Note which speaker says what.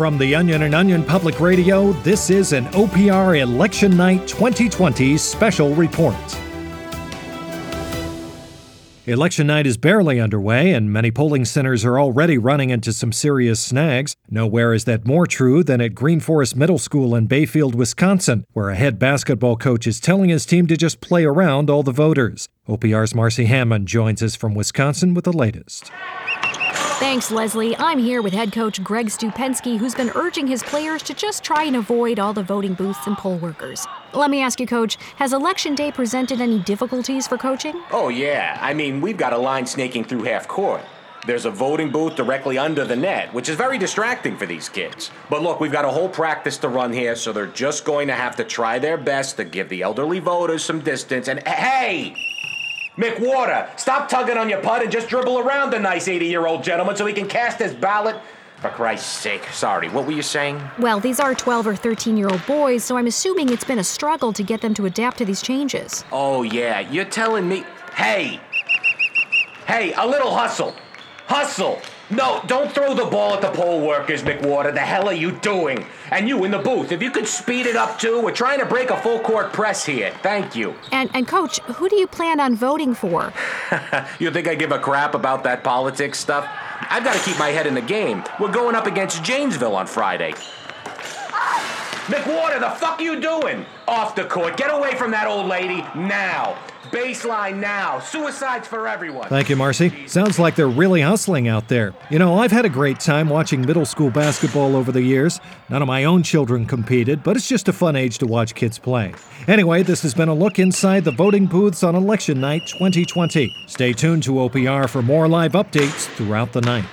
Speaker 1: From the Onion and Onion Public Radio, this is an OPR Election Night 2020 special report. Election night is barely underway, and many polling centers are already running into some serious snags. Nowhere is that more true than at Green Forest Middle School in Bayfield, Wisconsin, where a head basketball coach is telling his team to just play around all the voters. OPR's Marcy Hammond joins us from Wisconsin with the latest.
Speaker 2: Thanks, Leslie. I'm here with head coach Greg Stupensky, who's been urging his players to just try and avoid all the voting booths and poll workers. Let me ask you, coach, has election day presented any difficulties for coaching?
Speaker 3: Oh, yeah. I mean, we've got a line snaking through half court. There's a voting booth directly under the net, which is very distracting for these kids. But look, we've got a whole practice to run here, so they're just going to have to try their best to give the elderly voters some distance. And hey! McWater, stop tugging on your putt and just dribble around the nice 80 year old gentleman so he can cast his ballot. For Christ's sake. Sorry, what were you saying?
Speaker 2: Well, these are 12 or 13 year old boys, so I'm assuming it's been a struggle to get them to adapt to these changes.
Speaker 3: Oh, yeah, you're telling me. Hey! Hey, a little hustle! Hustle! No, don't throw the ball at the poll workers, McWater. The hell are you doing? And you in the booth, if you could speed it up too, we're trying to break a full court press here. Thank you.
Speaker 2: And, and coach, who do you plan on voting for?
Speaker 3: you think I give a crap about that politics stuff? I've got to keep my head in the game. We're going up against Janesville on Friday. McWater, the fuck you doing? Off the court. Get away from that old lady now. Baseline now. Suicides for everyone.
Speaker 1: Thank you, Marcy. Sounds like they're really hustling out there. You know, I've had a great time watching middle school basketball over the years. None of my own children competed, but it's just a fun age to watch kids play. Anyway, this has been a look inside the voting booths on election night 2020. Stay tuned to OPR for more live updates throughout the night.